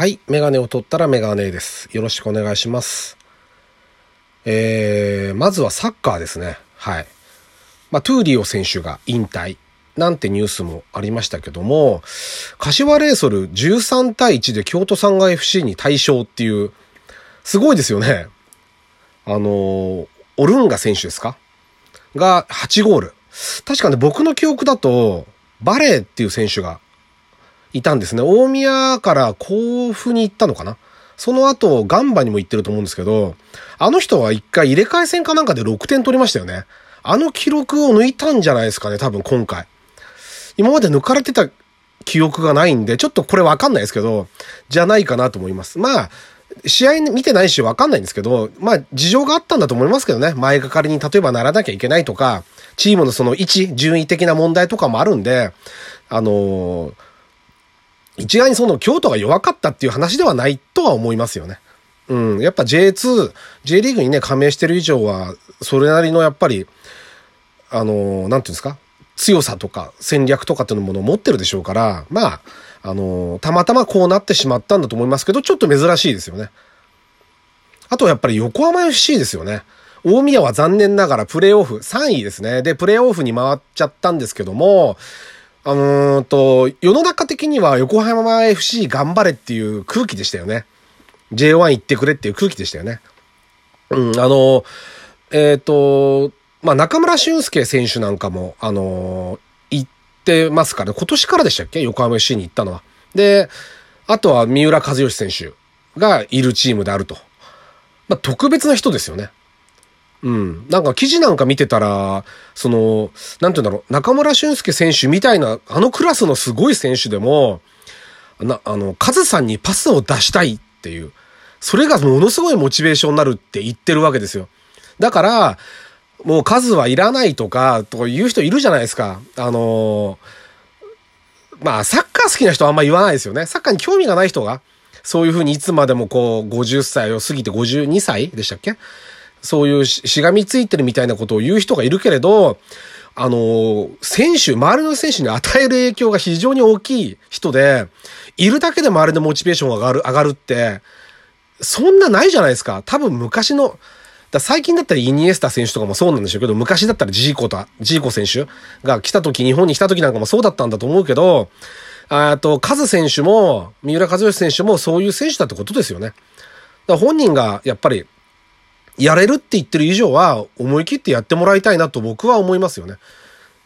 はい。メガネを取ったらメガネです。よろしくお願いします。えー、まずはサッカーですね。はい。まあ、トゥーリオ選手が引退。なんてニュースもありましたけども、柏レイソル13対1で京都産が FC に対象っていう、すごいですよね。あの、オルンガ選手ですか？が8ゴール。確かね、僕の記憶だと、バレーっていう選手がいたんですね。大宮から甲府に行ったのかな？その後、ガンバにも行ってると思うんですけど、あの人は一回入れ替え戦かなんかで6点取りましたよね。あの記録を抜いたんじゃないですかね、多分今回。今まで抜かれてた記憶がないんで、ちょっとこれわかんないですけど、じゃないかなと思います。まあ、試合見てないしわかんないんですけど、まあ、事情があったんだと思いますけどね。前がかりに例えばならなきゃいけないとか、チームのその位置、順位的な問題とかもあるんで、あのー一概にその京都が弱かったっていう話ではないとは思いますよね。うん。やっぱ J2、J リーグにね、加盟してる以上は、それなりのやっぱり、あの、なんていうんですか、強さとか戦略とかっていうものを持ってるでしょうから、まあ、あの、たまたまこうなってしまったんだと思いますけど、ちょっと珍しいですよね。あとやっぱり横浜 FC ですよね。大宮は残念ながらプレーオフ3位ですね。で、プレーオフに回っちゃったんですけども、あのーと、世の中的には横浜 FC 頑張れっていう空気でしたよね。J1 行ってくれっていう空気でしたよね。うん、あの、えっ、と、まあ、中村俊輔選手なんかも、あの行ってますから、今年からでしたっけ？横浜 FC に行ったのは。で、あとは三浦和義選手がいるチームであると。まあ、特別な人ですよね。うん。なんか記事なんか見てたら、その、なんて言うんだろう、中村俊輔選手みたいな、あのクラスのすごい選手でも、な、あの、カズさんにパスを出したいっていう、それがものすごいモチベーションになるって言ってるわけですよ。だから、もう数はいらないとか、とか言う人いるじゃないですか。あのまあ、サッカー好きな人はあんま言わないですよね。サッカーに興味がない人が、そういうふうにいつまでもこう、50歳を過ぎて52歳でしたっけそういうししがみついてるみたいなことを言う人がいるけれど、あの、選手、周りの選手に与える影響が非常に大きい人で、いるだけで周りのモチベーションが上がる、上がるって、そんなないじゃないですか。多分昔の、だ最近だったらイニエスタ選手とかもそうなんでしょうけど、昔だったらジーコと、ジーコ選手が来た時、日本に来た時なんかもそうだったんだと思うけど、あと、カズ選手も、三浦和義選手もそういう選手だってことですよね。だ本人がやっぱり、やれるって言ってる以上は、思い切ってやってもらいたいなと僕は思いますよね。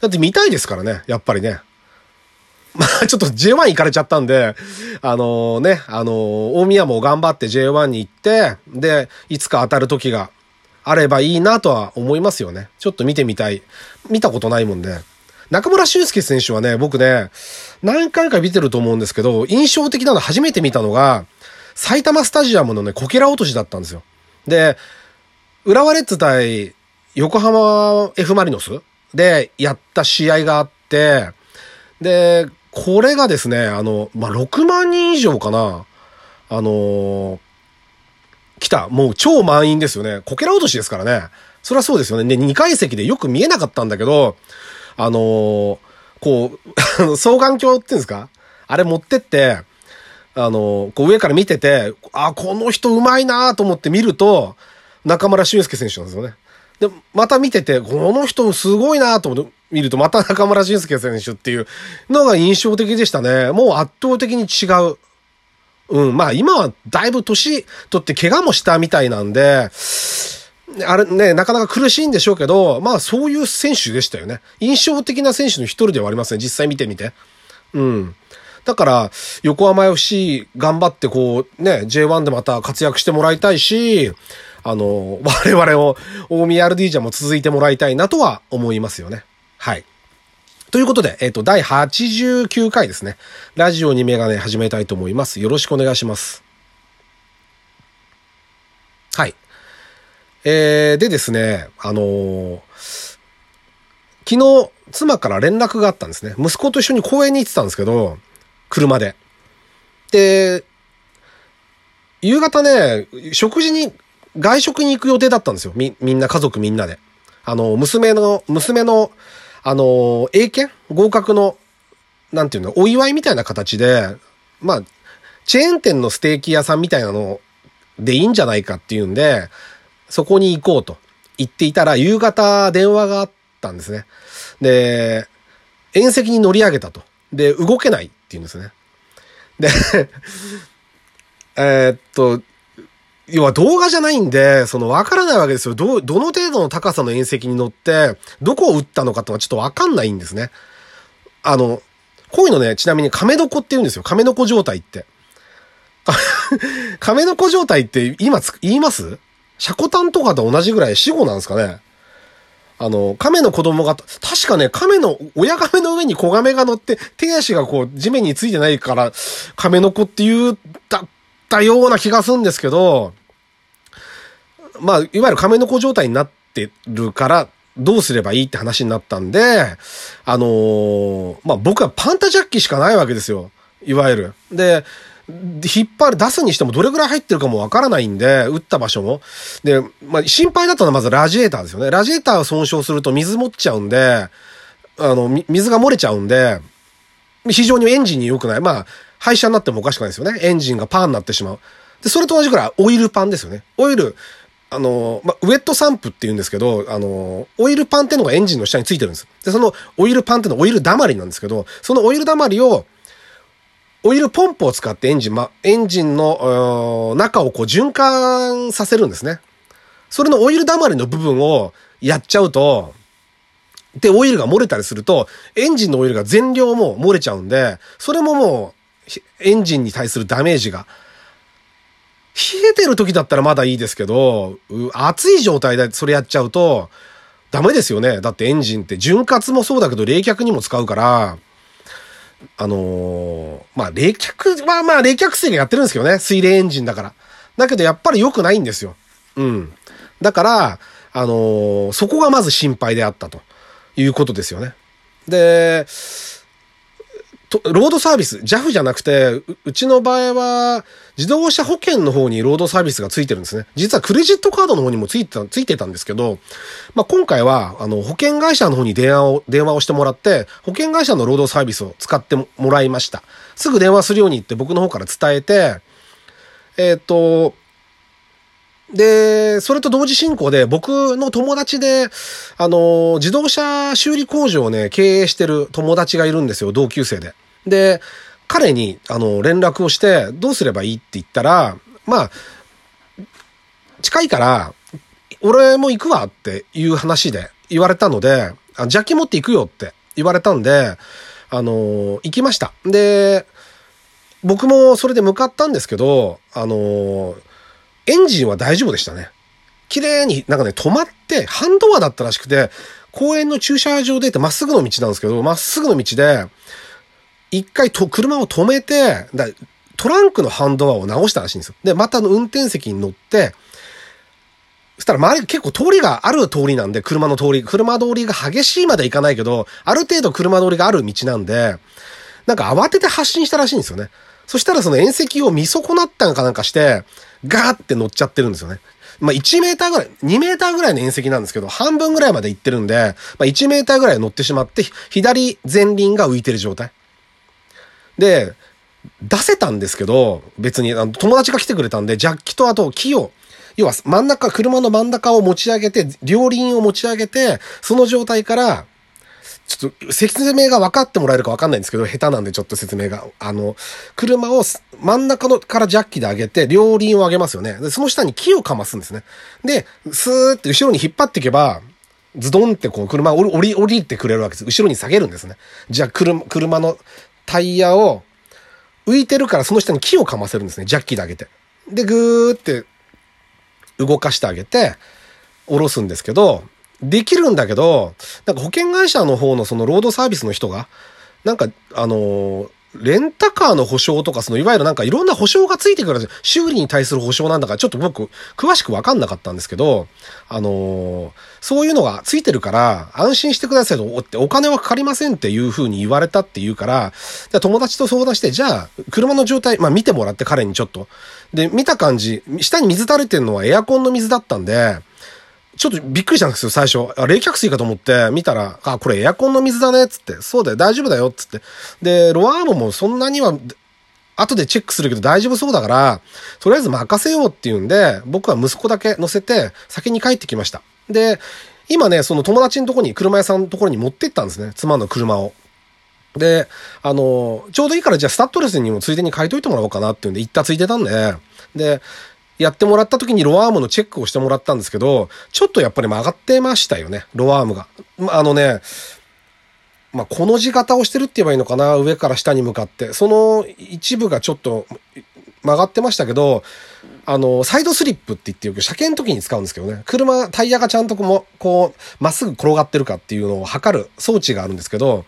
だって見たいですからね、やっぱりね。まあちょっと J1 行かれちゃったんで、あのね、あの大宮も頑張って J1 に行って、で、いつか当たる時があればいいなとは思いますよね。ちょっと見てみたい。見たことないもんで。中村俊輔選手はね、僕ね、何回か見てると思うんですけど、印象的なの初めて見たのが、埼玉スタジアムのね、こけら落としだったんですよ。で、浦和レッズ対横浜 F・ マリノスでやった試合があって、で、これがですね、あの、まあ、6万人以上かな。あのー来た。もう超満員ですよね。こけら落としですからね。そりゃそうですよね。で、2階席でよく見えなかったんだけど、あのーこう、双眼鏡っていうんですか？あれ持ってって、あのーこう上から見てて、あ、この人うまいなと思って見ると、中村俊輔選手なんですよね。で、また見てて、この人すごいなと思って見ると、また中村俊輔選手っていうのが印象的でしたね。もう圧倒的に違う。うん、まあ今はだいぶ年取って怪我もしたみたいなんで、あれね、なかなか苦しいんでしょうけど、まあそういう選手でしたよね。印象的な選手の一人ではありますね。実際見てみて。うん。だから、横浜 FC 頑張ってこう、ね、J1 でまた活躍してもらいたいし、あの、我々を、大宮 RD ジャも続いてもらいたいなとは思いますよね。はい。ということで、えっ、と、第89回ですね。ラジオにメガネ始めたいと思います。よろしくお願いします。はい。えー、でですね、あのー昨日、妻から連絡があったんですね。息子と一緒に公園に行ってたんですけど、車で。で、夕方ね、食事に、外食に行く予定だったんですよ。み、みんな、家族みんなで。あの、娘の、娘の、あの、英検？合格の、なんていうの、お祝いみたいな形で、まあ、チェーン店のステーキ屋さんみたいなのでいいんじゃないかっていうんで、そこに行こうと言っていたら、夕方電話があったんですね。で、縁石に乗り上げたと。で、動けない言うんですね。で え、っと、要は動画じゃないんで、そのわからないわけですよ。ど、どの程度の高さの縁石に乗って、どこを撃ったのかとかちょっとわかんないんですね。あの、こういうのね、ちなみに亀の子って言うんですよ。亀の子状態って。亀の子状態って今つ、言います？シャコタンとかと同じぐらい死後なんですかねあの、亀の子供が、確かね、亀の、親亀の上に子亀が乗って、手足がこう、地面についてないから、亀の子って言う、だったような気がするんですけど、まあ、いわゆる亀の子状態になってるから、どうすればいいって話になったんで、あのー、まあ僕はパンタジャッキしかないわけですよ。いわゆる。で、引っ張る、出すにしてもどれぐらい入ってるかもわからないんで、打った場所も。で、まあ、心配だったのはまずラジエーターですよね。ラジエーターを損傷すると水持っちゃうんで、あの、水が漏れちゃうんで、非常にエンジンに良くない。まあ、廃車になってもおかしくないですよね。エンジンがパーになってしまう。で、それと同じくらいオイルパンですよね。オイル、あの、まあ、ウェットサンプって言うんですけど、あの、オイルパンってのがエンジンの下についてるんです。で、そのオイルパンってのはオイル溜まりなんですけど、そのオイル溜まりをオイルポンプを使ってエンジン、ま、エンジンの中をこう循環させるんですね。それのオイル溜まりの部分をやっちゃうと、で、オイルが漏れたりすると、エンジンのオイルが全量も漏れちゃうんで、それももう、エンジンに対するダメージが。冷えてる時だったらまだいいですけど、熱い状態でそれやっちゃうと、ダメですよね。だってエンジンって潤滑もそうだけど冷却にも使うから、あのー、まあ、冷却はまあ、冷却水でやってるんですけどね。水冷エンジンだから。だけど、やっぱり良くないんですよ。うん。だから、あのー、そこがまず心配であったということですよね。で、ロードサービス、JAF じゃなくて、うちの場合は、自動車保険の方にロードサービスがついてるんですね。実はクレジットカードの方にもついてた、ついてたんですけど、まあ、今回は、あの、保険会社の方に電話を、電話をしてもらって、保険会社のロードサービスを使ってもらいました。すぐ電話するようにって僕の方から伝えて、えっ、と、で、それと同時進行で、僕の友達で、あの、自動車修理工場をね、経営してる友達がいるんですよ、同級生で。で、彼に、あの、連絡をして、どうすればいいって言ったら、まあ、近いから、俺も行くわっていう話で言われたので、あジャッキ持って行くよって言われたんで、あの、行きました。で、僕もそれで向かったんですけど、あの、エンジンは大丈夫でしたね。綺麗になんかね、止まって、ハンドアだったらしくて、公園の駐車場でってまっすぐの道なんですけど、まっすぐの道で、一回と、車を止めて、だトランクのハンドアを直したらしいんですよ。で、またの運転席に乗って、そしたら周り結構通りがある通りなんで、車の通り、車通りが激しいまで行かないけど、ある程度車通りがある道なんで、なんか慌てて発進したらしいんですよね。そしたらその縁石を見損なったんかなんかして、ガーって乗っちゃってるんですよね。まあ1メーターぐらい、2メーターぐらいの縁石なんですけど、半分ぐらいまで行ってるんで、まあ1メーターぐらい乗ってしまって、左前輪が浮いてる状態。で、出せたんですけど、別にあの友達が来てくれたんで、ジャッキとあと木を、要は真ん中、車の真ん中を持ち上げて、両輪を持ち上げて、その状態から、ちょっと説明が分かってもらえるか分かんないんですけど、下手なんでちょっと説明が。あの、車を真ん中のからジャッキで上げて、両輪を上げますよね。で、その下に木をかますんですね。で、スーって後ろに引っ張っていけば、ズドンってこう車を降り、降りてくれるわけです。後ろに下げるんですね。じゃあ車、車のタイヤを浮いてるからその下に木をかませるんですね。ジャッキで上げて。で、ぐーって動かしてあげて、下ろすんですけど、できるんだけど、なんか保険会社の方のそのロードサービスの人が、なんか、あのー、レンタカーの保証とか、そのいわゆるなんかいろんな保証がついてくる修理に対する保証なんだからちょっと僕、詳しくわかんなかったんですけど、あのー、そういうのがついてるから、安心してくださいと、ってお金はかかりませんっていう風に言われたって言うから、じゃ友達と相談して、じゃあ、車の状態、まあ見てもらって彼にちょっと。で、見た感じ、下に水垂れてるのはエアコンの水だったんで、ちょっとびっくりしたんですよ、最初。あ、冷却水かと思って、見たら、あ、これエアコンの水だね、つって。そうだよ、大丈夫だよ、つって。で、ロアームもそんなには、後でチェックするけど大丈夫そうだから、とりあえず任せようっていうんで、僕は息子だけ乗せて先に帰ってきました。で、今ね、その友達のとこに、車屋さんのところに持ってったんですね。妻の車を。で、あの、ちょうどいいからじゃあスタッドレスにもついでに書いといてもらおうかなっていうんで、行ったついてたんで、で、やってもらった時にロアームのチェックをしてもらったんですけど、ちょっとやっぱり曲がってましたよね、ロアームが。あのね、まあ、この字型をしてるって言えばいいのかな、上から下に向かって。その一部がちょっと曲がってましたけど、あの、サイドスリップって言ってよく車検の時に使うんですけどね。車、タイヤがちゃんと、こう、まっすぐ転がってるかっていうのを測る装置があるんですけど、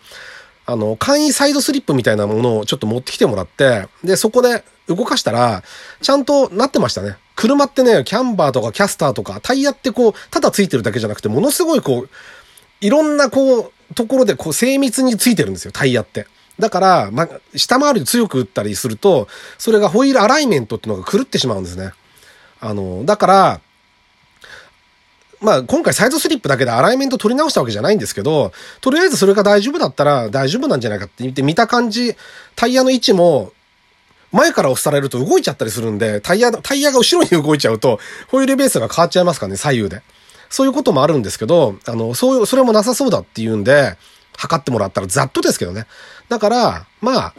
あの、簡易サイドスリップみたいなものをちょっと持ってきてもらって、で、そこで動かしたら、ちゃんとなってましたね。車ってね、キャンバーとかキャスターとか、タイヤってこう、ただついてるだけじゃなくて、ものすごいこう、いろんなこう、ところでこう精密についてるんですよ、タイヤって。だから、ま、下回りで強く打ったりすると、それがホイールアライメントっていうのが狂ってしまうんですね。あの、だから、まあ今回サイドスリップだけでアライメント取り直したわけじゃないんですけど、とりあえずそれが大丈夫だったら大丈夫なんじゃないかって言って見た感じ、タイヤの位置も前から押されると動いちゃったりするんで、タイヤ、タイヤが後ろに動いちゃうと、ホイールベースが変わっちゃいますからね、左右で。そういうこともあるんですけど、あの、そういう、それもなさそうだっていうんで、測ってもらったらざっとですけどね。だから、まあ、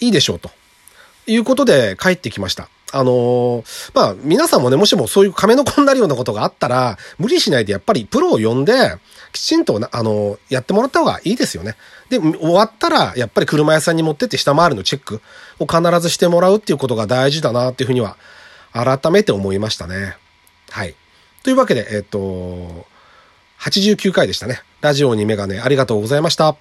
いいでしょうと。いうことで帰ってきました。あのー、まあ、皆さんもね、もしもそういう亀の子になるようなことがあったら、無理しないでやっぱりプロを呼んで、きちんと、あのー、やってもらった方がいいですよね。で、終わったら、やっぱり車屋さんに持ってって下回りのチェックを必ずしてもらうっていうことが大事だなっていうふうには、改めて思いましたね。はい。というわけで、えっ、と、89回でしたね。ラジオにメガネありがとうございました。